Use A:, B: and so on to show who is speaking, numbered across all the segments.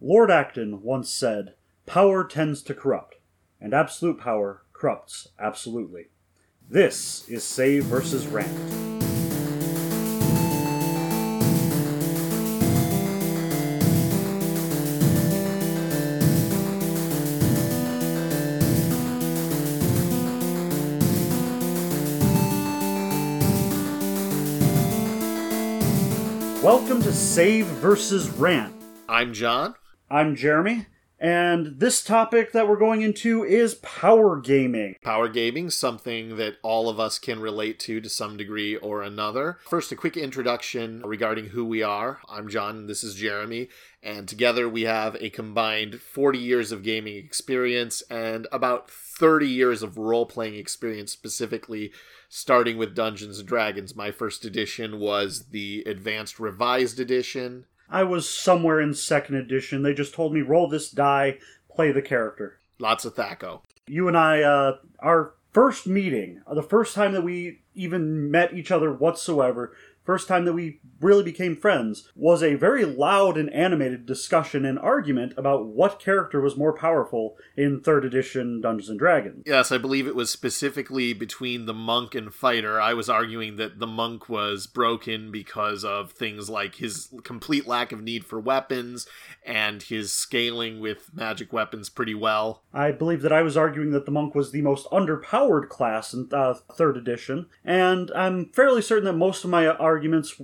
A: Lord Acton once said, Power tends to corrupt, and absolute power corrupts absolutely. This is Save versus Rant. Welcome to Save versus Rant.
B: I'm John.
A: I'm Jeremy, and this topic that we're going into is power gaming.
B: Power gaming, something that all of us can relate to to some degree or another. First, a quick introduction regarding who we are. I'm John, this is Jeremy, and together we have a combined 40 years of gaming experience and about 30 years of role playing experience specifically starting with Dungeons and Dragons. My first edition was the advanced revised edition.
A: I was somewhere in second edition. They just told me roll this die, play the character.
B: Lots of THAC0.
A: You and I, uh, our first meeting, the first time that we even met each other whatsoever, first time that we really became friends, was a very loud and animated discussion and argument about what character was more powerful in third edition Dungeons and Dragons.
B: Yes, I believe it was specifically between the monk and fighter. I was arguing that the monk was broken because of things like his complete lack of need for weapons and his scaling with magic weapons pretty well.
A: I believe that I was arguing that the monk was the most underpowered class in uh, third edition, and I'm fairly certain that most of my arguments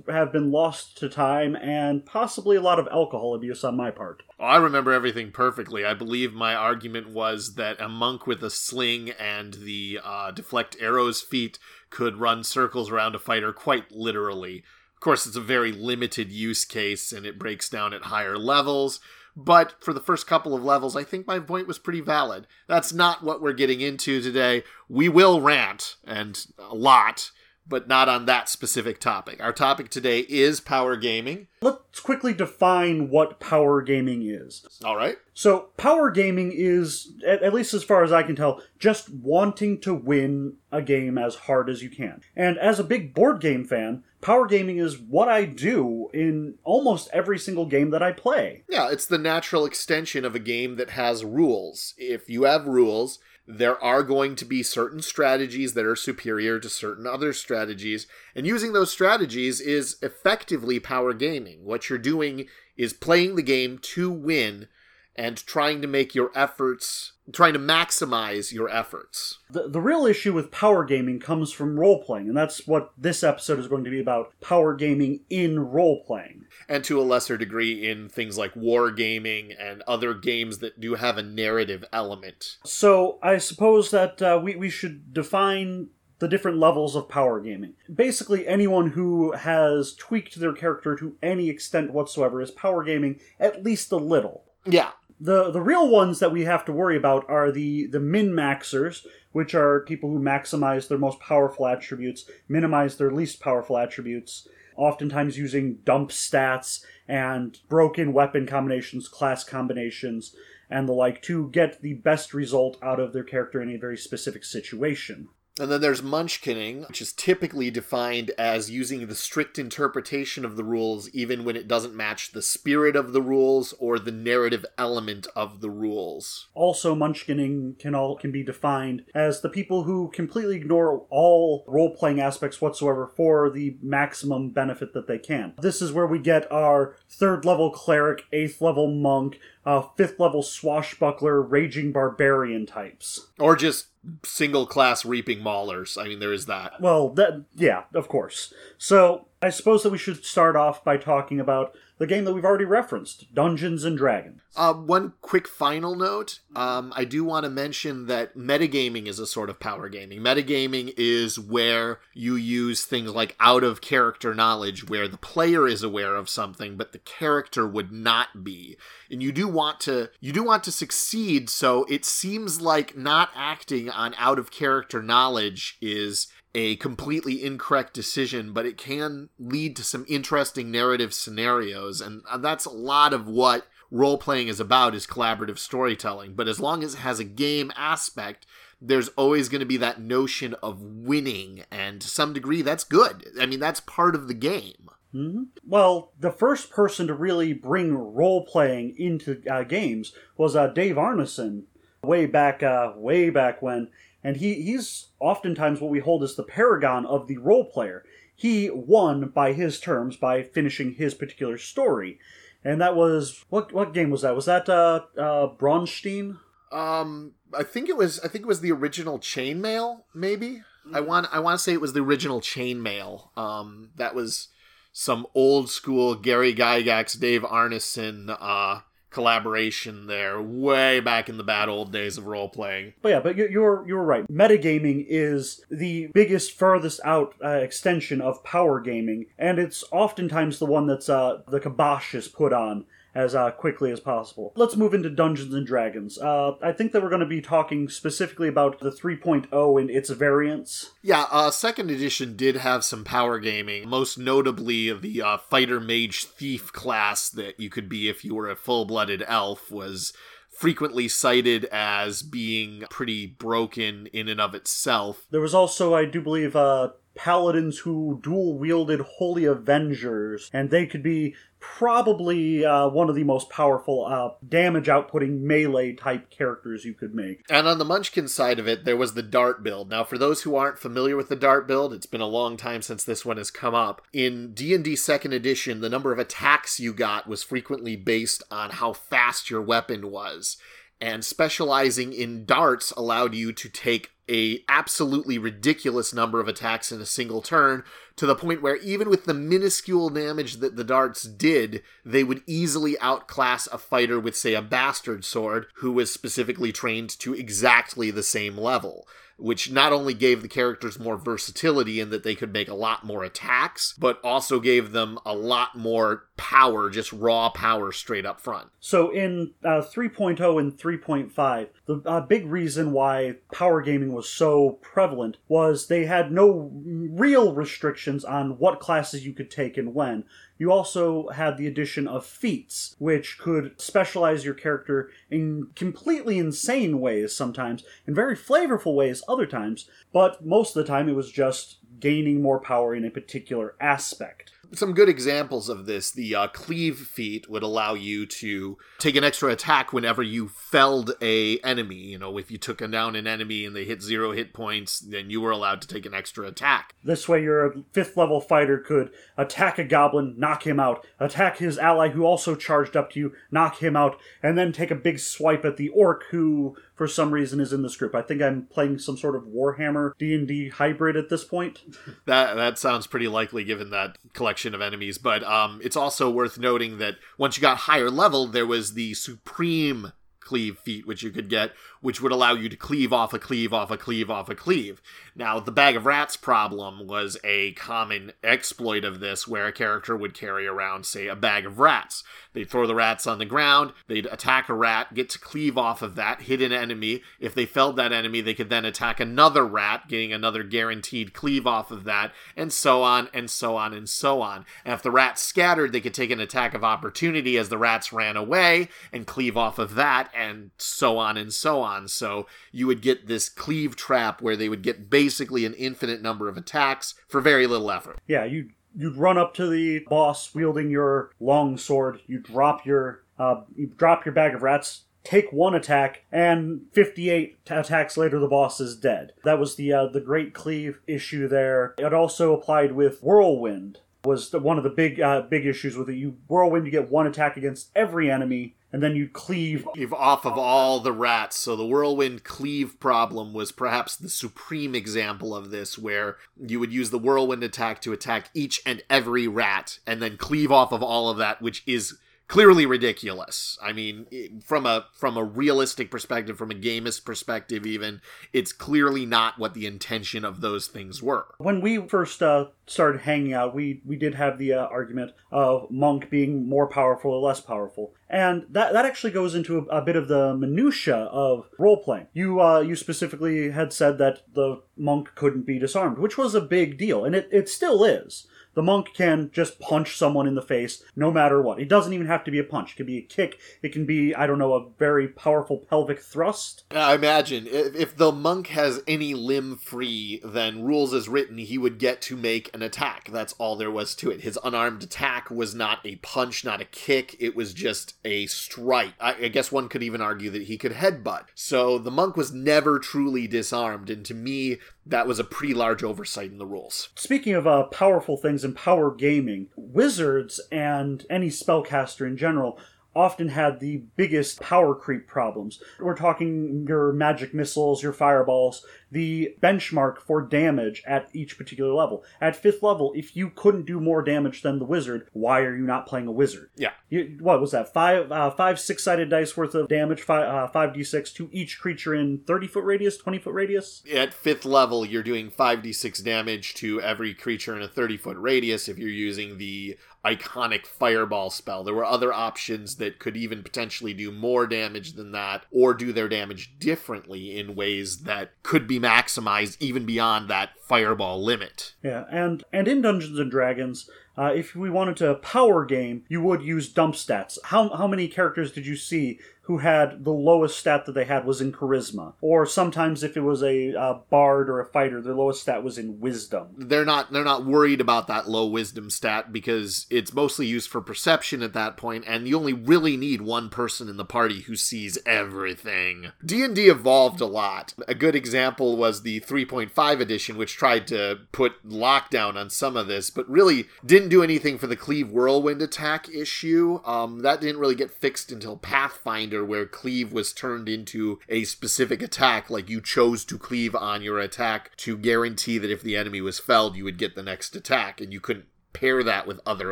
A: have been lost to time and possibly a lot of alcohol abuse on my part.
B: Oh, I remember everything perfectly. I believe my argument was that a monk with a sling and the uh, deflect arrows feat could run circles around a fighter quite literally. Of course, it's a very limited use case and it breaks down at higher levels. But for the first couple of levels, I think my point was pretty valid. That's not what we're getting into today. We will rant, and a lot, but not on that specific topic. Our topic today is power gaming.
A: Let's quickly define what power gaming is.
B: All right.
A: So, power gaming is, at, at, least as far as I can tell, just wanting to win a game as hard as you can. And as a big board game fan, power gaming is what I do in almost every single game that I play.
B: Yeah, it's the natural extension of a game that has rules. If you have rules, there are going to be certain strategies that are superior to certain other strategies, and using those strategies is effectively power gaming. What you're doing is playing the game to win and trying to make your efforts trying to maximize your efforts.
A: The, the real issue with power gaming comes from role playing, and that's what this episode is going to be about power gaming in role playing.
B: And to a lesser degree in things like war gaming and other games that do have a narrative element.
A: So I suppose that uh, we, we should define the different levels of power gaming. Basically, anyone who has tweaked their character to any extent whatsoever is power gaming at least a little.
B: Yeah,
A: the the real ones that we have to worry about are the the min maxers, which are people who maximize their most powerful attributes, minimize their least powerful attributes, oftentimes using dump stats and broken weapon combinations, class combinations, and the like to get the best result out of their character in a very specific situation.
B: And then there's munchkinning, which is typically defined as using the strict interpretation of the rules even when it doesn't match the spirit of the rules or the narrative element of the rules.
A: Also, munchkinning can all can be defined as the people who completely ignore all role-playing aspects whatsoever for the maximum benefit that they can. This is where we get our third level cleric, eighth level monk, uh, fifth level swashbuckler, raging barbarian types.
B: Or just single class reaping maulers. I mean, there is that.
A: Well, that yeah, of course. So I suppose that we should start off by talking about the game that we've already referenced, Dungeons and Dragons.
B: Uh, one quick final note. Um, I do want to mention that metagaming is a sort of power gaming. Metagaming is where you use things like out of character knowledge, where the player is aware of something, but the character would not be. And you do want to you do want to succeed. So it seems like not acting on out of character knowledge is a completely incorrect decision, but it can lead to some interesting narrative scenarios. And uh, that's a lot of what role playing is about is collaborative storytelling. But as long as it has a game aspect, there's always going to be that notion of winning. And to some degree, that's good. I mean, that's part of the game.
A: hmm Well, the first person to really bring role playing into uh, games was uh, Dave Arneson, way back, uh, way back when, and he he's oftentimes what we hold as the paragon of the role player. He won by his terms by finishing his particular story, and that was what what game was that? Was that uh, uh, Braunstein?
B: Um, I think it was. I think it was the original Chainmail. Maybe I want. I want to say it was the original Chainmail. Um, that was some old school Gary Gygax, Dave Arneson uh, collaboration there, way back in the bad old days of role playing.
A: But yeah, but you- you're you're right. Metagaming is the biggest, furthest out uh, extension of power gaming, and it's oftentimes the one that's uh, the kibosh is put on as uh, quickly as possible. Let's move into Dungeons and Dragons. Uh, I think that we're going to be talking specifically about the 3.0 and its variants.
B: Yeah, uh, second edition did have some power gaming, most notably the uh, fighter mage thief class that you could be if you were a full blooded elf was frequently cited as being pretty broken in and of itself.
A: There was also, I do believe, uh, paladins who dual wielded holy avengers, and they could be probably uh, one of the most powerful uh, damage outputting melee type characters you could make.
B: And on the Munchkin side of it, there was the Dart build. Now, for those who aren't familiar with the Dart build, it's been a long time since this one has come up. In D&D 2nd edition, the number of attacks you got was frequently based on how fast your weapon was. And specializing in darts allowed you to take a absolutely ridiculous number of attacks in a single turn to the point where even with the minuscule damage that the darts did, they would easily outclass a fighter with, say, a bastard sword who was specifically trained to exactly the same level. Which not only gave the characters more versatility in that they could make a lot more attacks, but also gave them a lot more power, just raw power straight up front.
A: So in uh, 3.0 and 3.5, the uh, big reason why power gaming was so prevalent was they had no real restrictions on what classes you could take and when. You also had the addition of feats, which could specialize your character in completely insane ways sometimes, in very flavorful ways other times, but most of the time it was just gaining more power in a particular aspect.
B: Some good examples of this the uh, cleave feat would allow you to take an extra attack whenever you felled a enemy. You know, if you took down an enemy and they hit zero hit points, then you were allowed to take an extra attack.
A: This way, your fifth level fighter could attack a goblin, knock him out, attack his ally who also charged up to you, knock him out, and then take a big swipe at the orc who, for some reason, is in this group. I think I'm playing some sort of Warhammer D and D hybrid at this point.
B: That that sounds pretty likely given that collection of enemies. But um, it's also worth noting that once you got higher level, there was the supreme cleave feat which you could get which would allow you to cleave off a cleave off a cleave off a cleave. Now the bag of rats problem was a common exploit of this where a character would carry around say a bag of rats. They'd throw the rats on the ground they'd attack a rat get to cleave off of that hit an enemy. If they felled that enemy they could then attack another rat getting another guaranteed cleave off of that and so on and so on and so on. And if the rats scattered they could take an attack of opportunity as the rats ran away and cleave off of that and so on and so on. So you would get this cleave trap where they would get basically an infinite number of attacks for very little effort.
A: Yeah, you you'd run up to the boss wielding your long sword. You drop your uh, you drop your bag of rats. Take one attack, and 58 attacks later, the boss is dead. That was the uh, the great cleave issue there. It also applied with whirlwind. Was the, one of the big uh, big issues with it. You whirlwind, you get one attack against every enemy, and then you cleave
B: off of all the rats. So the whirlwind cleave problem was perhaps the supreme example of this, where you would use the whirlwind attack to attack each and every rat, and then cleave off of all of that, which is clearly ridiculous. I mean, from a from a realistic perspective, from a gamist perspective, even it's clearly not what the intention of those things were.
A: when we first uh, started hanging out, we we did have the uh, argument of monk being more powerful or less powerful, and that that actually goes into a, a bit of the minutia of role playing. You uh, you specifically had said that the monk couldn't be disarmed, which was a big deal, and it, it still is. The monk can just punch someone in the face no matter what. It doesn't even have to be a punch. It can be a kick. It can be, I don't know, a very powerful pelvic thrust.
B: I imagine if, if the monk has any limb free, then rules as written, he would get to make an attack. That's all there was to it. His unarmed attack was not a punch, not a kick. It was just a strike. I, I guess one could even argue that he could headbutt. So the monk was never truly disarmed. And to me, that was a pretty large oversight in the rules.
A: Speaking of uh, powerful things in power gaming, wizards and any spellcaster in general often had the biggest power creep problems. We're talking your magic missiles, your fireballs, the benchmark for damage at each particular level. At fifth level, if you couldn't do more damage than the wizard, why are you not playing a wizard?
B: Yeah.
A: You, what was that? Five, uh, five six-sided dice worth of damage, five, uh, five d6 to each creature in thirty foot radius, twenty foot radius.
B: At fifth level, you're doing five d6 damage to every creature in a thirty foot radius. If you're using the iconic fireball spell. There were other options that could even potentially do more damage than that or do their damage differently in ways that could be maximized even beyond that fireball limit.
A: Yeah, and and in Dungeons and Dragons, uh, if we wanted to power game, you would use dump stats. How how many characters did you see who had the lowest stat that they had was in charisma, or sometimes if it was a uh, bard or a fighter, their lowest stat was in wisdom.
B: They're not they're not worried about that low wisdom stat because it's mostly used for perception at that point, and you only really need one person in the party who sees everything. D and D evolved a lot. A good example was the 3.5 edition, which tried to put lockdown on some of this, but really didn't do anything for the cleave whirlwind attack issue. Um, that didn't really get fixed until Pathfinder where cleave was turned into a specific attack, like you chose to cleave on your attack to guarantee that if the enemy was felled, you would get the next attack, and you couldn't pair that with other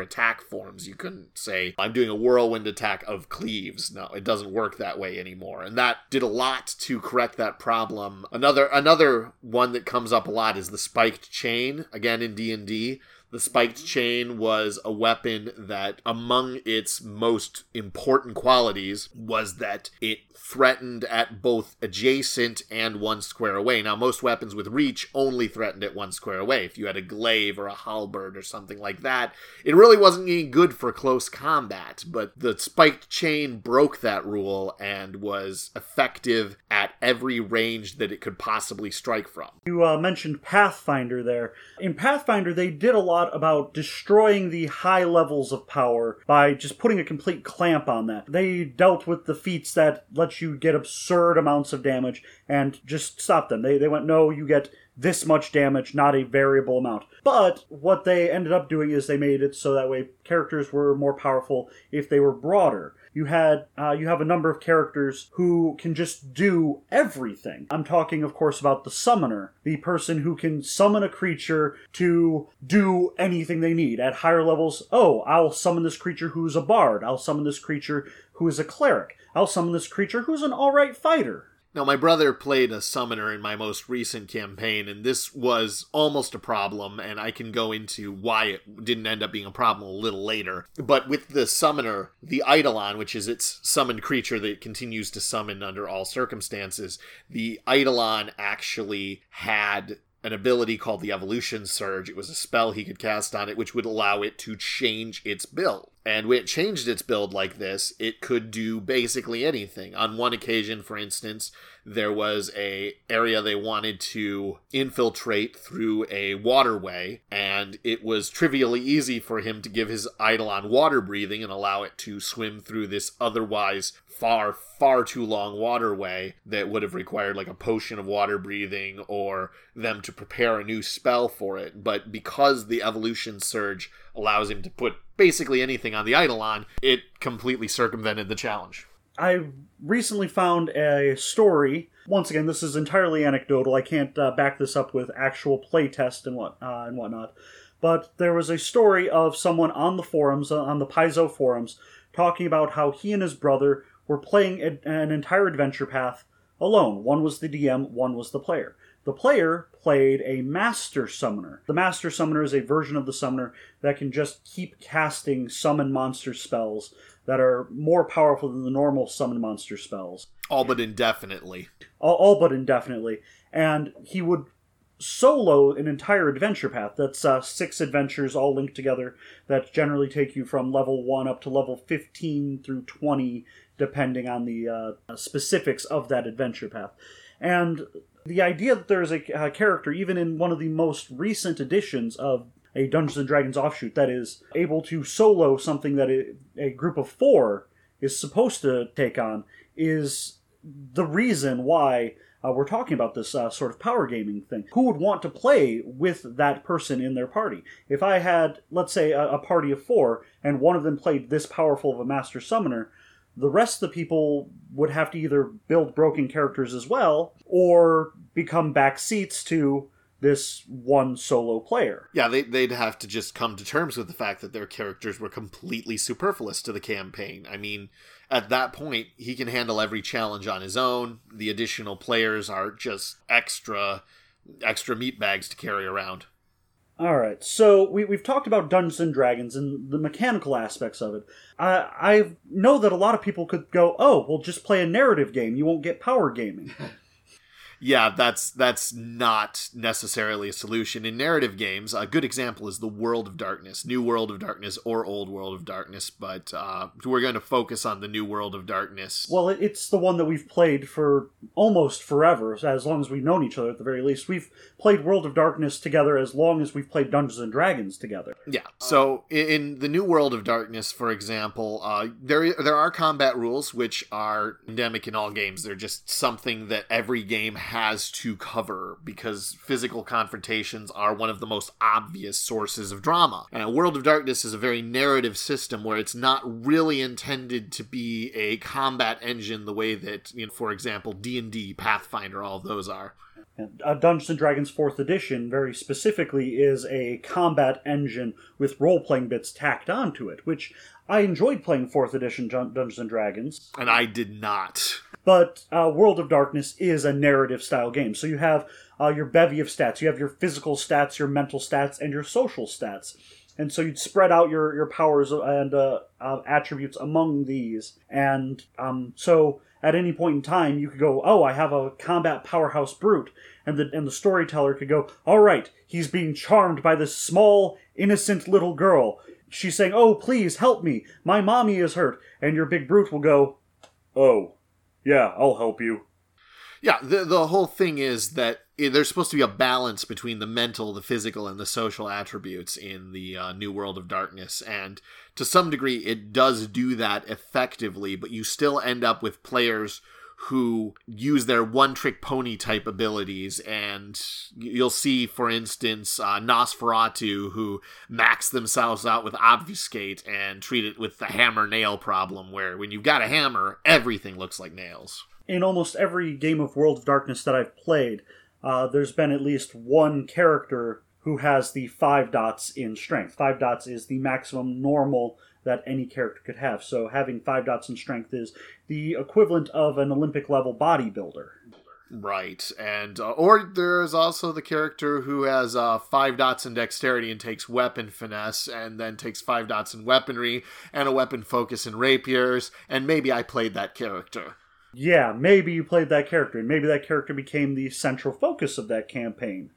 B: attack forms. You couldn't say, I'm doing a whirlwind attack of cleaves. No, it doesn't work that way anymore. And that did a lot to correct that problem. Another another one that comes up a lot is the spiked chain, again in D&D. The spiked chain was a weapon that, among its most important qualities, was that it threatened at both adjacent and one square away. Now, most weapons with reach only threatened at one square away. If you had a glaive or a halberd or something like that, it really wasn't any good for close combat. But the spiked chain broke that rule and was effective at every range that it could possibly strike from.
A: You uh, mentioned Pathfinder there. In Pathfinder, they did a lot about destroying the high levels of power by just putting a complete clamp on that. They dealt with the feats that let you get absurd amounts of damage and just stop them. They, they went, no, you get this much damage, not a variable amount. But what they ended up doing is they made it so that way characters were more powerful if they were broader. You had uh, you have a number of characters who can just do everything. I'm talking, of course, about the summoner, the person who can summon a creature to do anything they need. At higher levels, oh, I'll summon this creature who's a bard. I'll summon this creature who is a cleric. I'll summon this creature who's an alright fighter.
B: Now, my brother played a summoner in my most recent campaign, and this was almost a problem, and I can go into why it didn't end up being a problem a little later. But with the summoner, the Eidolon, which is its summoned creature that continues to summon under all circumstances, the Eidolon actually had an ability called the Evolution Surge. It was a spell he could cast on it, which would allow it to change its build. And when it changed its build like this, it could do basically anything. On one occasion, for instance, there was a area they wanted to infiltrate through a waterway, and it was trivially easy for him to give his Eidolon water breathing and allow it to swim through this otherwise far, far too long waterway that would have required like a potion of water breathing or them to prepare a new spell for it. But because the evolution surge allows him to put basically anything on the Eidolon, it completely circumvented the challenge.
A: I recently found a story. Once again, this is entirely anecdotal. I can't uh, back this up with actual playtest and what uh, and whatnot. But there was a story of someone on the forums, uh, on the Paizo forums, talking about how he and his brother were playing an entire adventure path alone. One was the DM, one was the player. The player played a master summoner. The master summoner is a version of the summoner that can just keep casting summon monster spells that are more powerful than the normal summon monster spells.
B: All but indefinitely.
A: All, all but indefinitely. And he would solo an entire adventure path. That's uh, six adventures all linked together that generally take you from level 1 up to level 15 through 20, depending on the uh, specifics of that adventure path. And the idea that there's a, a character, even in one of the most recent editions of a Dungeons and Dragons offshoot, that is able to solo something that a group of four is supposed to take on, is the reason why uh, we're talking about this uh, sort of power gaming thing. Who would want to play with that person in their party? If I had, let's say, a, a party of four, and one of them played this powerful of a master summoner, the rest of the people would have to either build broken characters as well or become back seats to this one solo player.
B: Yeah, they, they'd have to just come to terms with the fact that their characters were completely superfluous to the campaign. I mean, at that point, he can handle every challenge on his own. The additional players are just extra extra meat bags to carry around.
A: All right, so we, we've talked about Dungeons and Dragons and the mechanical aspects of it. I, I know that a lot of people could go, oh, well, just play a narrative game. You won't get power gaming.
B: yeah, that's that's not necessarily a solution in narrative games. A good example is the World of Darkness, New World of Darkness, or Old World of Darkness. But uh, we're going to focus on the New World of Darkness.
A: Well, it's the one that we've played for almost forever, as long as we've known each other at the very least. We've played World of Darkness together as long as we've played Dungeons and Dragons together.
B: Yeah. So in the New World of Darkness, for example, uh, there there are combat rules which are endemic in all games. They're just something that every game has to cover because physical confrontations are one of the most obvious sources of drama. And a World of Darkness is a very narrative system where it's not really intended to be a combat engine the way that, you know, for example, D&D, Pathfinder, all of those are.
A: Uh, Dungeons and Dragons 4th edition, very specifically, is a combat engine with role playing bits tacked onto it, which I enjoyed playing 4th edition Dungeons and Dragons.
B: And I did not.
A: But uh, World of Darkness is a narrative style game. So you have uh, your bevy of stats. You have your physical stats, your mental stats, and your social stats. And so you'd spread out your, your powers and uh, uh attributes among these. And um, so at any point in time, you could go, "Oh, I have a combat powerhouse brute," and the and the storyteller could go, "All right, he's being charmed by this small, innocent little girl. She's saying, "Oh, please help me, my mommy is hurt," and your big brute will go, "Oh, yeah, I'll help you."
B: Yeah, the the whole thing is that there's supposed to be a balance between the mental, the physical, and the social attributes in the uh, New World of Darkness, and to some degree, it does do that effectively. But you still end up with players who use their one trick pony type abilities. And you'll see, for instance, uh, Nosferatu, who max themselves out with Obfuscate and treat it with the hammer nail problem, where when you've got a hammer, everything looks like nails
A: in almost every game of World of Darkness that I've played, uh, there's been at least one character who has the five dots in strength. Five dots is the maximum normal that any character could have. So having five dots in strength is the equivalent of an Olympic level bodybuilder.
B: Right, and uh, or there's also the character who has uh, five dots in dexterity and takes weapon finesse, and then takes five dots in weaponry and a weapon focus in rapiers. And maybe I played that character
A: yeah, maybe you played that character, and maybe that character became the central focus of that campaign.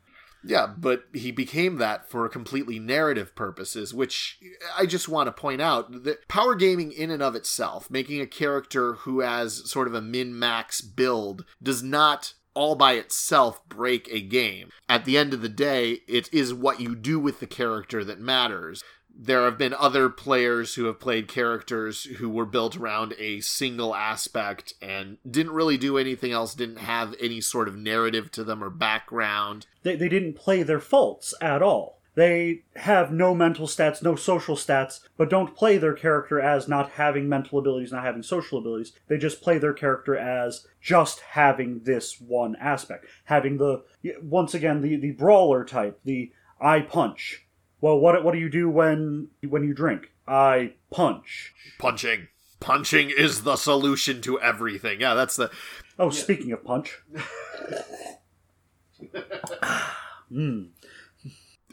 B: Yeah, but he became that for completely narrative purposes, which I just want to point out that power gaming in and of itself, making a character who has sort of a min max build, does not all by itself break a game. At the end of the day, it is what you do with the character that matters there have been other players who have played characters who were built around a single aspect and didn't really do anything else, didn't have any sort of narrative to them or background.
A: They, they didn't play their faults at all. They have no mental stats, no social stats, but don't play their character as not having mental abilities, not having social abilities. They just play their character as just having this one aspect. Having the, once again, the, the brawler type, the I punch well, what what do you do when when you drink? I punch.
B: Punching. Punching is the solution to everything. Yeah, that's the.
A: Oh, yeah. speaking of punch. mm.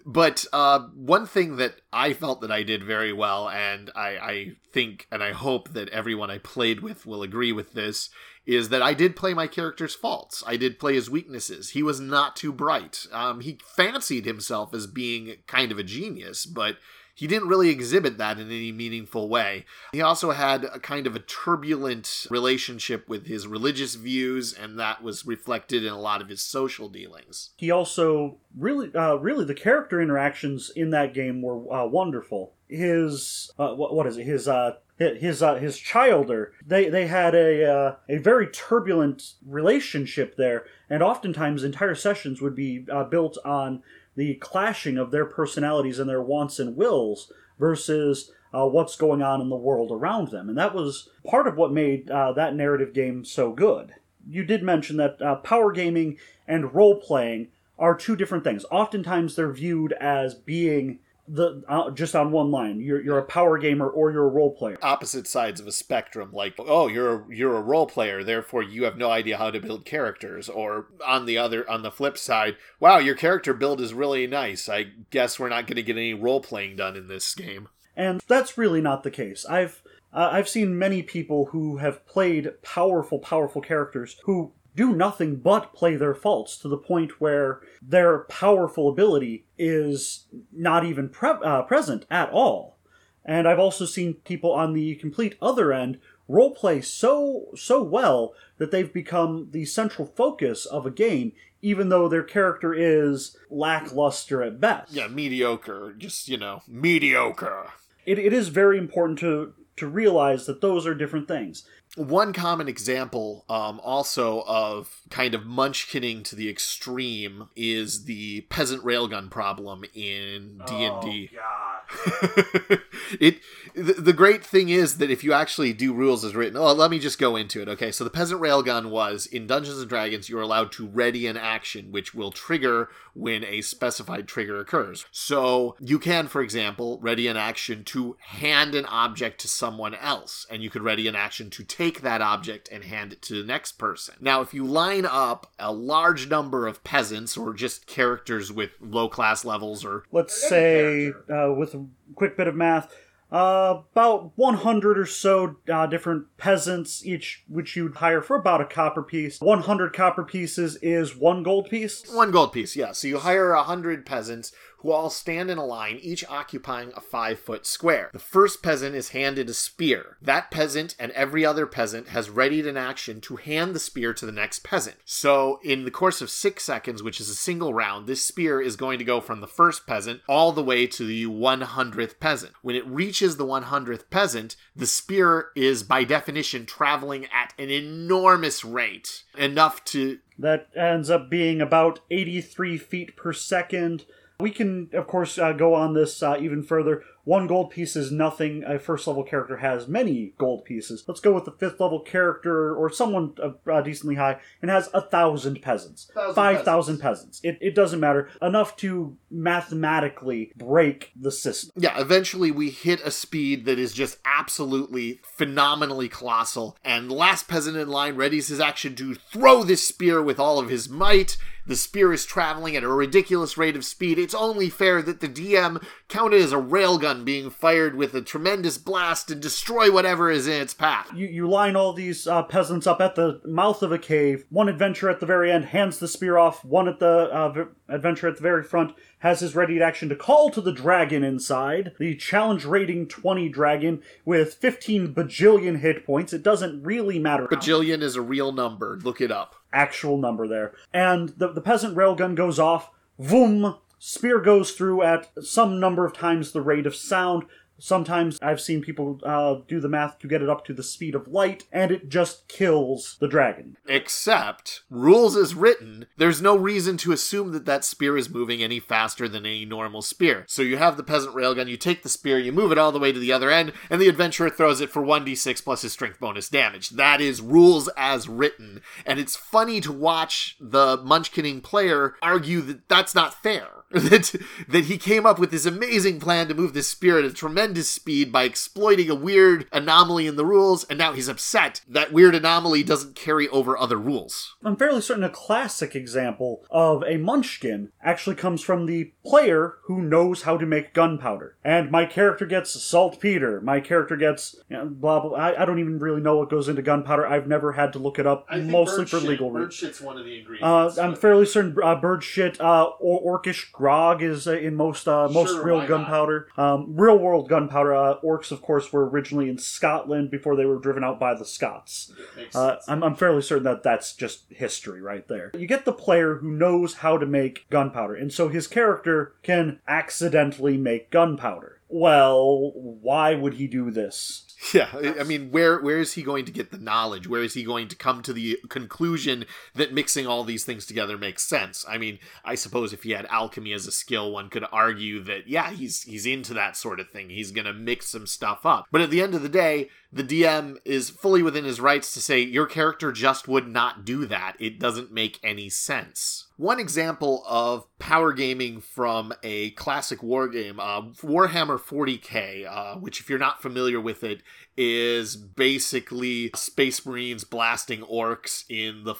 B: But uh, one thing that I felt that I did very well, and I, I think and I hope that everyone I played with will agree with this, is that I did play my character's faults. I did play his weaknesses. He was not too bright. Um, he fancied himself as being kind of a genius, but he didn't really exhibit that in any meaningful way. He also had a kind of a turbulent relationship with his religious views, and that was reflected in a lot of his social dealings.
A: He also really, uh, really, the character interactions in that game were uh, wonderful. His, uh, what, what is it? His uh, his uh, his childer. They they had a uh, a very turbulent relationship there, and oftentimes entire sessions would be uh, built on the clashing of their personalities and their wants and wills versus uh, what's going on in the world around them. And that was part of what made uh, that narrative game so good. You did mention that uh, power gaming and role playing are two different things. Oftentimes they're viewed as being the uh, just on one line. You're you're a power gamer or you're a role player.
B: Opposite sides of a spectrum. Like, oh, you're a, you're a role player, therefore you have no idea how to build characters. Or on the other on the flip side, wow, your character build is really nice. I guess we're not going to get any role playing done in this game.
A: And that's really not the case. I've uh, I've seen many people who have played powerful, powerful characters who do nothing but play their faults to the point where their powerful ability is not even pre- uh, present at all. And I've also seen people on the complete other end roleplay so so well that they've become the central focus of a game even though their character is lackluster at best.
B: Yeah, mediocre. Just, you know, mediocre.
A: It, it is very important to to realize that those are different things.
B: One common example um, also of kind of munchkinning to the extreme is the peasant railgun problem in d&d
A: oh,
B: it the, the great thing is that if you actually do rules as written oh let me just go into it okay? So the peasant railgun was in dungeons and dragons you're allowed to ready an action which will trigger when a specified trigger occurs. So you can for example ready an action to hand an object to someone else and you could ready an action to take take that object and hand it to the next person. Now, if you line up a large number of peasants or just characters with low class levels, or
A: let's say uh, with a quick bit of math, uh, about 100 or so uh, different peasants, each which you'd hire for about a copper piece. 100 copper pieces is one gold piece?
B: One gold piece, yeah. So you hire 100 peasants who all stand in a line, each occupying a five foot square. The first peasant is handed a spear. That peasant and every other peasant has readied an action to hand the spear to the next peasant. So, in the course of six seconds, which is a single round, this spear is going to go from the first peasant all the way to the 100th peasant. When it reaches the 100th peasant, the spear is by definition traveling at an enormous rate, enough to.
A: That ends up being about 83 feet per second we can, of course, uh, go on this uh, even further. One gold piece is nothing. A first level character has many gold pieces. Let's go with the fifth level character or someone uh, decently high and has a thousand peasants. Five thousand peasants. It, it doesn't matter. Enough to mathematically break the system.
B: Yeah, eventually we hit a speed that is just absolutely phenomenally colossal. And the last peasant in line readies his action to throw this spear with all of his might. The spear is traveling at a ridiculous rate of speed. It's only fair that the DM count it as a railgun being fired with a tremendous blast and destroy whatever is in its path.
A: You, you line all these uh, peasants up at the mouth of a cave. One adventurer at the very end hands the spear off. One at the uh, adventurer at the very front has his ready action to call to the dragon inside. The challenge rating 20 dragon with 15 bajillion hit points. It doesn't really matter.
B: Bajillion is a real number. Look it up
A: actual number there. And the, the peasant railgun goes off, voom, spear goes through at some number of times the rate of sound, Sometimes I've seen people uh, do the math to get it up to the speed of light, and it just kills the dragon.
B: Except, rules as written, there's no reason to assume that that spear is moving any faster than any normal spear. So you have the peasant railgun, you take the spear, you move it all the way to the other end, and the adventurer throws it for 1d6 plus his strength bonus damage. That is rules as written. And it's funny to watch the Munchkinning player argue that that's not fair power. that that he came up with this amazing plan to move this spear at a tremendous speed by exploiting a weird anomaly in the rules, and now he's upset that weird anomaly doesn't carry over other rules.
A: I'm fairly certain a classic example of a munchkin actually comes from the player who knows how to make gunpowder. And my character gets saltpeter. My character gets you know, blah blah. I, I don't even really know what goes into gunpowder. I've never had to look it up, mostly for legal reasons.
B: shit's one of the
A: Uh. I'm fairly certain uh, bird shit, uh, or orcish grog is uh, in most uh, most
B: Sure,
A: real gunpowder. Um, real world gunpowder. Uh, orcs, of course, were originally in Scotland before they were driven out by the Scots. Uh, I'm, I'm fairly certain that that's just history right there. You get the player who knows how to make gunpowder, and so his character can accidentally make gunpowder. Well, why would he do this?
B: Yeah, I- I mean, where where is he going to get the knowledge? Where is he going to come to the conclusion that mixing all these things together makes sense? I mean, I suppose if he had alchemy as a skill, one could argue that yeah, he's he's into that sort of thing. He's going to mix some stuff up. But at the end of the day, the DM is fully within his rights to say your character just would not do that. It doesn't make any sense. One example of power gaming from a classic war game, uh, Warhammer 40k, uh, which, if you're not familiar with it, is basically Space Marines blasting orcs in the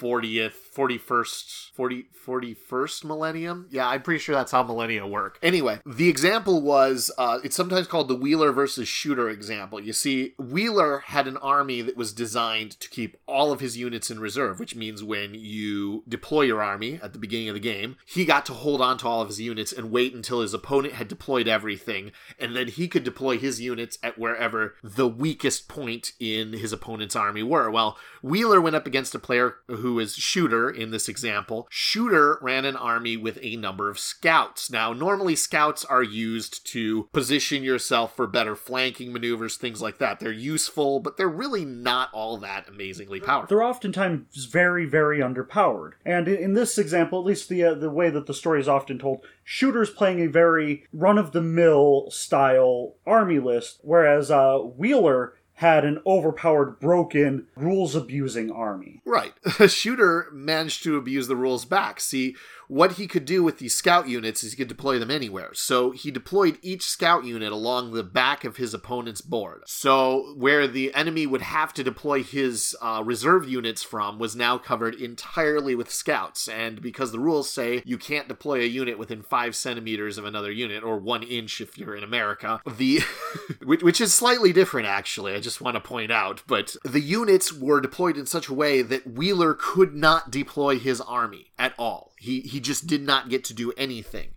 B: 40th, 41st, 40, 41st millennium. Yeah, I'm pretty sure that's how millennia work. Anyway, the example was uh, it's sometimes called the Wheeler versus Shooter example. You see, Wheeler had an army that was designed to keep all of his units in reserve, which means when you deploy your army at the beginning of the game, he got to hold on to all of his units and wait until his opponent had deployed everything, and then he could deploy his units at wherever the weakest point in his opponent's army were. Well, Wheeler went up against a player who is Shooter in this example. Shooter ran an army with a number of scouts. Now, normally scouts are used to position yourself for better flanking maneuvers, things like that. They're useful, but they're really not all that amazingly powerful.
A: They're oftentimes very, very underpowered. And in, in this example, at least the uh, the way that the story is often told, Shooter's playing a very run of the mill style army list, whereas uh, Wheeler had an overpowered, broken, rules abusing army.
B: Right. Shooter managed to abuse the rules back. See, what he could do with these scout units is he could deploy them anywhere. So he deployed each scout unit along the back of his opponent's board. So where the enemy would have to deploy his uh, reserve units from was now covered entirely with scouts. And because the rules say you can't deploy a unit within five centimeters of another unit, or one inch if you're in America, the which, which is slightly different actually. I just want to point out, but the units were deployed in such a way that Wheeler could not deploy his army at all. He he just did not get to do anything.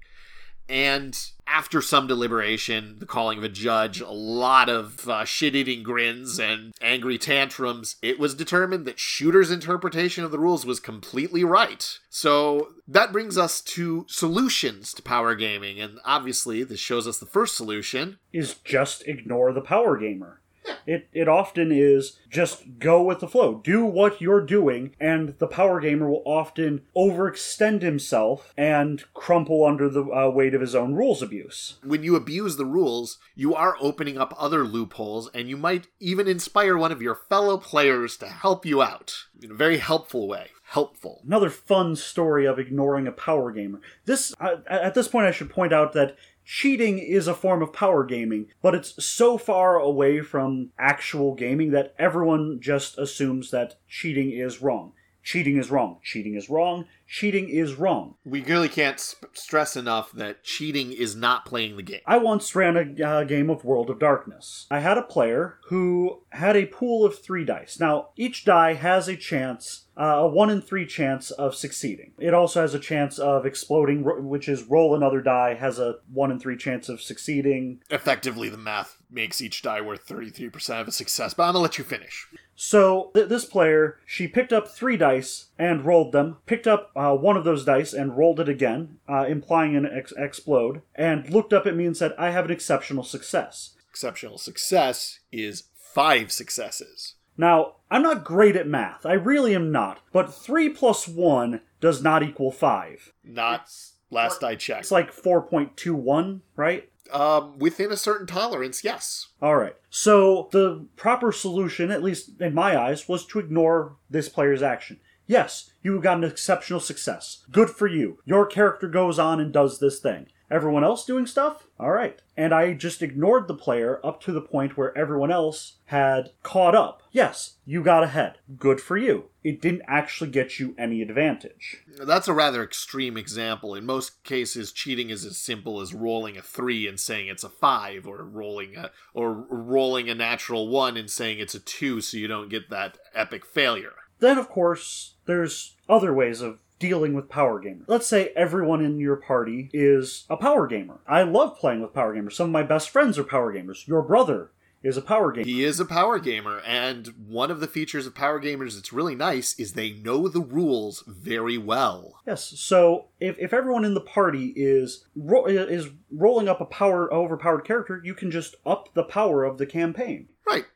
B: And after some deliberation, the calling of a judge, a lot of uh, shit eating grins and angry tantrums, it was determined that Shooter's interpretation of the rules was completely right. So that brings us to solutions to power gaming. And obviously, this shows us the first solution.
A: Is just ignore the power gamer. It, it often is just go with the flow. Do what you're doing, and the power gamer will often overextend himself and crumple under the uh, weight of his own rules abuse.
B: When you abuse the rules, you are opening up other loopholes, and you might even inspire one of your fellow players to help you out in a very helpful way. Helpful.
A: Another fun story of ignoring a power gamer. This uh, at this point, I should point out that cheating is a form of power gaming, but it's so far away from actual gaming that everyone just assumes that cheating is wrong. Cheating is wrong. Cheating is wrong. Cheating is wrong.
B: We really can't sp- stress enough that cheating is not playing the game.
A: I once ran a uh, game of World of Darkness. I had a player who had a pool of three dice. Now, each die has a chance, uh, a one in three chance of succeeding. It also has a chance of exploding, which is roll another die, has a one in three chance of succeeding.
B: Effectively, the math makes each die worth 33% of a success, but I'm gonna let you finish.
A: So, th- this player, she picked up three dice and rolled them, picked up uh, one of those dice and rolled it again, uh, implying an ex- explode, and looked up at me and said, I have an exceptional success.
B: Exceptional success is five successes.
A: Now, I'm not great at math. I really am not. But 3 plus 1 does not equal 5.
B: Not last I checked.
A: It's like 4.21, right?
B: Um, within a certain tolerance, yes.
A: All right. So the proper solution, at least in my eyes, was to ignore this player's action. Yes, you got an exceptional success. Good for you. Your character goes on and does this thing. Everyone else doing stuff? Alright. And I just ignored the player up to the point where everyone else had caught up. Yes, you got ahead. Good for you. It didn't actually get you any advantage.
B: That's a rather extreme example. In most cases, cheating is as simple as rolling a three and saying it's a five, or rolling a or rolling a natural one and saying it's a two, so you don't get that epic failure.
A: Then, of course, there's other ways of dealing with power gamers. Let's say everyone in your party is a power gamer. I love playing with power gamers. Some of my best friends are power gamers. Your brother is a power gamer.
B: He is a power gamer, and one of the features of power gamers that's really nice is they know the rules very well.
A: Yes, so if, if everyone in the party is ro- is rolling up a power overpowered character, you can just up the power of the campaign.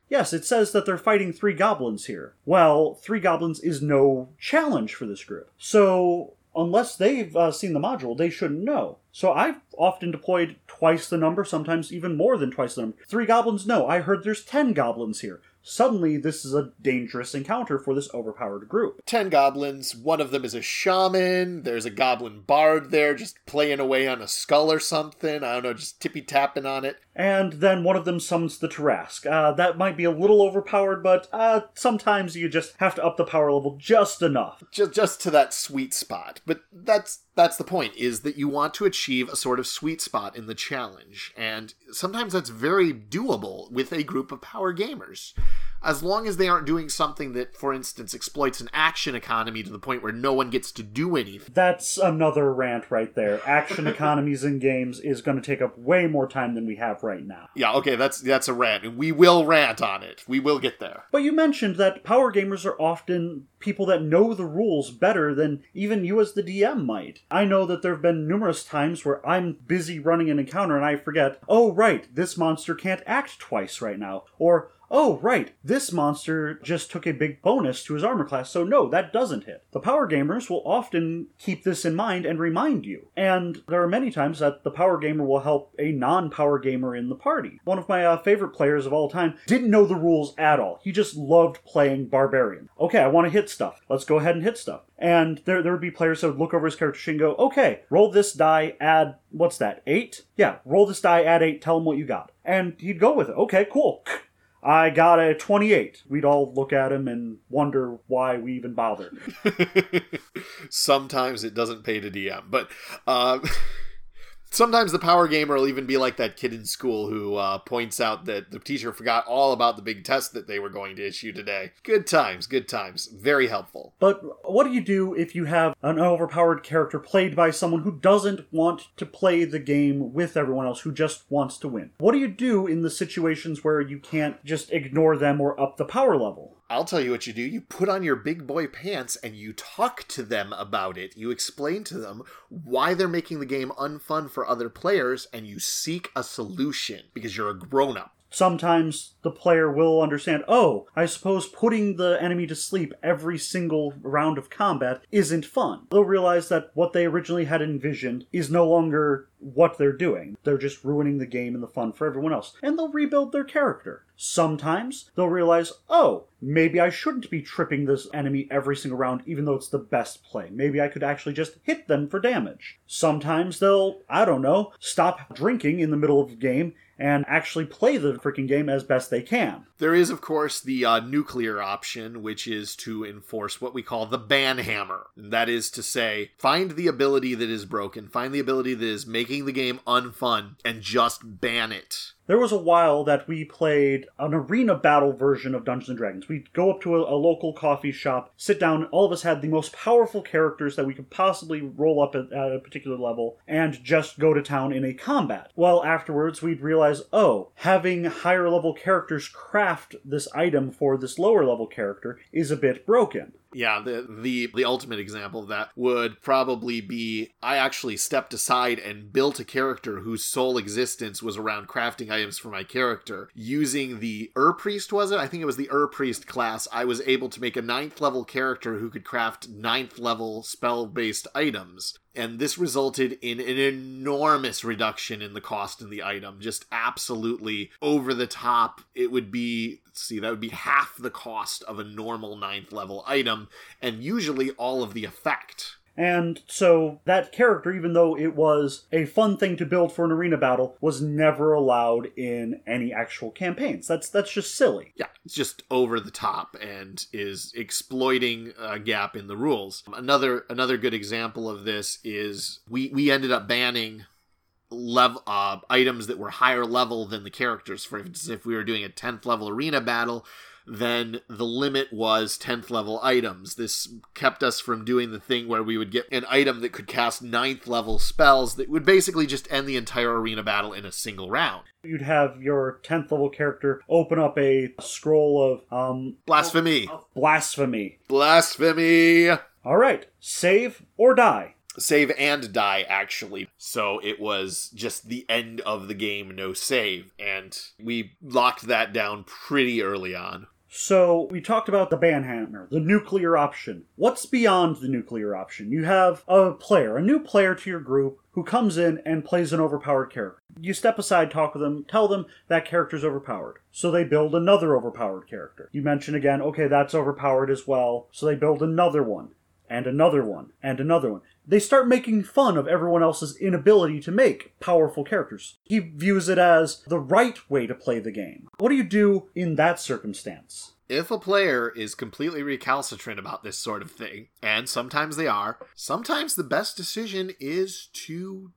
A: Yes, it says that they're fighting three goblins here. Well, three goblins is no challenge for this group. So unless they've uh, seen the module, they shouldn't know. So I've often deployed twice the number, sometimes even more than twice the number. Three goblins, no. I heard there's ten goblins here. Suddenly, this is a dangerous encounter for this overpowered group.
B: Ten goblins, one of them is a shaman, there's a goblin bard there just playing away on a skull or something. I don't know, just tippy tapping on it.
A: And then one of them summons the Tarrasque. Uh, that might be a little overpowered, but uh, sometimes you just have to up the power level just enough.
B: Just, just to that sweet spot. But that's that's the point is that you want to achieve a sort of sweet spot in the challenge. And sometimes that's very doable with a group of power gamers as long as they aren't doing something that for instance exploits an action economy to the point where no one gets to do anything
A: That's another rant right there. Action economies in games is going to take up way more time than we have right now.
B: yeah okay that's that's a rant and we will rant on it we will get there
A: But you mentioned that power gamers are often people that know the rules better than even you as the DM might. I know that there have been numerous times where I'm busy running an encounter and I forget, oh, right, this monster can't act twice right now. Or, oh, right, this monster just took a big bonus to his armor class, so no, that doesn't hit. The power gamers will often keep this in mind and remind you. And there are many times that the power gamer will help a non power gamer in the party. One of my uh, favorite players of all time didn't know the rules at all. He just loved playing Barbarian. Okay, I want to hit stuff. Let's go ahead and hit stuff. And there, there would be players that would look over his character sheet and go, okay, roll this die, add, what's that, eight? Yeah, roll this die, add eight, tell him what you got. And he'd go with it. Okay, cool. I got a 28. We'd all look at him and wonder why we even bothered.
B: sometimes it doesn't pay to dm but uh Sometimes the power gamer will even be like that kid in school who uh, points out that the teacher forgot all about the big test that they were going to issue today. Good times, good times. Very helpful.
A: But what do you do if you have an overpowered character played by someone who doesn't want to play the game with everyone else, who just wants to win? What do you do in the situations where you can't just ignore them or up the power level?
B: I'll tell you what you do. You put on your big boy pants and you talk to them about it. You explain to them why they're making the game unfun for other players and you seek a solution because you're a grown up.
A: Sometimes the player will understand, oh, I suppose putting the enemy to sleep every single round of combat isn't fun. They'll realize that what they originally had envisioned is no longer what they're doing. They're just ruining the game and the fun for everyone else. And they'll rebuild their character. Sometimes they'll realize, oh, maybe I shouldn't be tripping this enemy every single round, even though it's the best play. Maybe I could actually just hit them for damage. Sometimes they'll, I don't know, stop drinking in the middle of the game and actually play the freaking game as best they can.
B: There is, of course, the uh, nuclear option, which is to enforce what we call the ban hammer. And that is to say, find the ability that is broken, find the ability that is making the game unfun, and just ban it.
A: There was a while that we played an arena battle version of Dungeons and Dragons. We'd go up to a, a, local coffee shop, sit down, all of us had the most powerful characters that we could possibly roll up at, at a particular level, and just go to town in a combat. Well, afterwards, we'd realize, oh, having higher level characters craft this item for this lower level character is a bit broken.
B: Yeah, the the the ultimate example of that would probably be I actually stepped aside and built a character whose sole existence was around crafting items for my character. Using the Ur Priest, was it? I think it was the Ur Priest class. I was able to make a ninth level character who could craft ninth level spell based items and this resulted in an enormous reduction in the cost in the item. Just absolutely over the top. It would be see that would be half the cost of a normal ninth level item and usually all of the effect
A: and so that character, even though it was a fun thing to build for an arena battle, was never allowed in any actual campaigns. That's that's just silly.
B: Yeah, it's just over the top and is exploiting a gap in the rules. Another another good example of this is we we ended up banning level uh, items that were higher level than the characters. For instance, if we were doing a 10th level arena battle, then the limit was 10th level items. This kept us from doing the thing where we would get an item that could cast 9th level spells that would basically just end the entire arena battle in a single round.
A: You'd have your 10th level character open up a scroll of um
B: blasphemy.
A: Blasphemy.
B: Blasphemy.
A: All right, save or die
B: save and die actually so it was just the end of the game no save and we locked that down pretty early on
A: so we talked about the banhammer, the nuclear option. What's beyond the nuclear option? You have a player, a new player to your group who comes in and plays an overpowered character. You step aside, talk with them, tell them that character's overpowered. So they build another overpowered character. You mention again, okay, that's overpowered as well. So they build another one and another one and another one they start making fun of everyone else's inability to make powerful characters. He views it as the right way to play the game. What do you do in that circumstance?
B: If a player is completely recalcitrant about this sort of thing, and sometimes they are, sometimes the best decision is to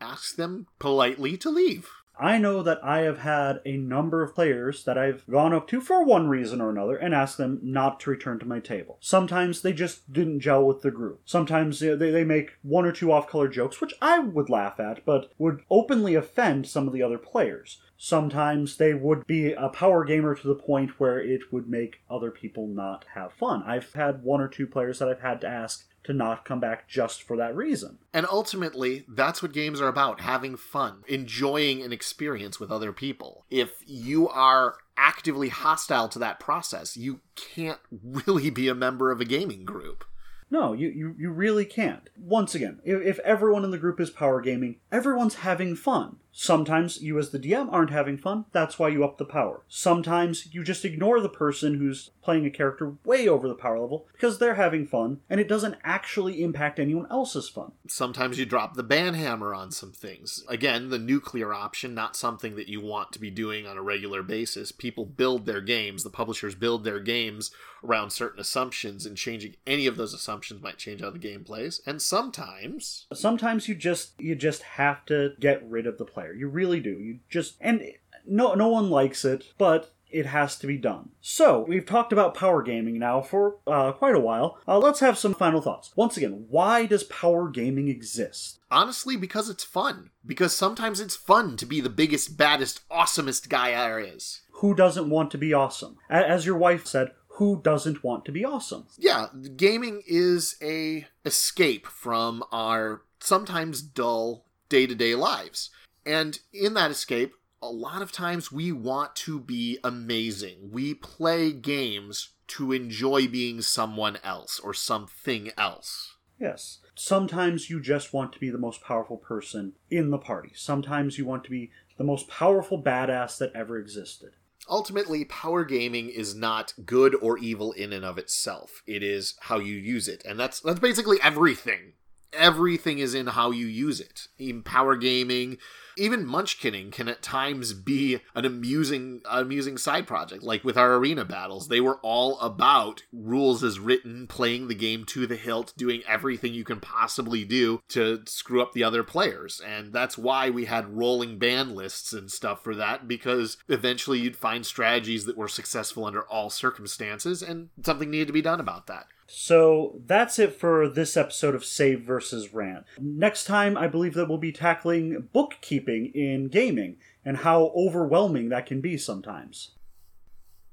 B: ask them politely to leave.
A: I know that I have had a number of players that I've gone up to for one reason or another and asked them not to return to my table. Sometimes they just didn't gel with the group. Sometimes they, they make one or two off color jokes, which I would laugh at, but would openly offend some of the other players. Sometimes they would be a power gamer to the point where it would make other people not have fun. I've had one or two players that I've had to ask to not come back just for that reason.
B: And ultimately, that's what games are about having fun, enjoying an experience with other people. If you are actively hostile to that process, you can't really be a member of a gaming group.
A: No, you, you, you really can't. Once again, if, if everyone in the group is power gaming, everyone's having fun. Sometimes you, as the DM, aren't having fun. That's why you up the power. Sometimes you just ignore the person who's playing a character way over the power level because they're having fun and it doesn't actually impact anyone else's fun.
B: Sometimes you drop the banhammer on some things. Again, the nuclear option, not something that you want to be doing on a regular basis. People build their games, the publishers build their games around certain assumptions, and changing any of those assumptions might change how the game plays. And sometimes.
A: Sometimes you just you just have to get rid of the player you really do. You just and no no one likes it, but it has to be done. So, we've talked about power gaming now for uh, quite a while. Uh, let's have some final thoughts. Once again, why does power gaming exist?
B: Honestly, because it's fun. Because sometimes it's fun to be the biggest, baddest, awesomest guy there is.
A: Who doesn't want to be awesome? As your wife said, who doesn't want to be awesome?
B: Yeah, gaming is a escape from our sometimes dull day-to-day lives. And in that escape, a lot of times we want to be amazing. We play games to enjoy being someone else or something else.
A: Yes. Sometimes you just want to be the most powerful person in the party. Sometimes you want to be the most powerful badass that ever existed.
B: Ultimately, power gaming is not good or evil in and of itself. It is how you use it. And that's that's basically everything. Everything is in how you use it. In power gaming, even Munchkinning can at times be an amusing amusing side project. Like with our arena battles, they were all about rules as written, playing the game to the hilt, doing everything you can possibly do to screw up the other players. And that's why we had rolling ban lists and stuff for that because eventually you'd find strategies that were successful under all circumstances and something needed to be done about that.
A: So that's it for this episode of Save versus Rant. Next time, I believe that we'll be tackling bookkeeping in gaming and how overwhelming that can be sometimes.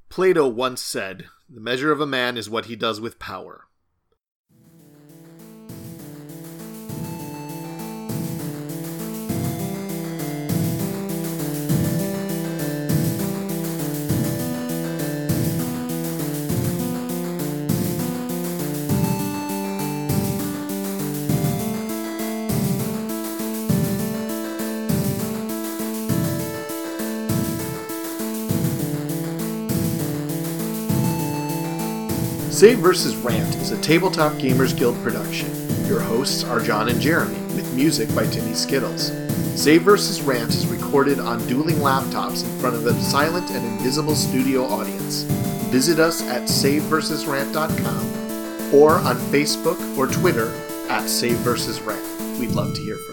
B: Plato once said, The measure of a man is what he does with power. Save vs. Rant is a Tabletop Gamers Guild production. Your hosts are John and Jeremy, with music by Timmy Skittles. Save vs. Rant is recorded on dueling laptops in front of a silent and invisible studio audience. Visit us at saveversusrant.com or on Facebook or Twitter at Save vs. Rant. We'd love to hear from you.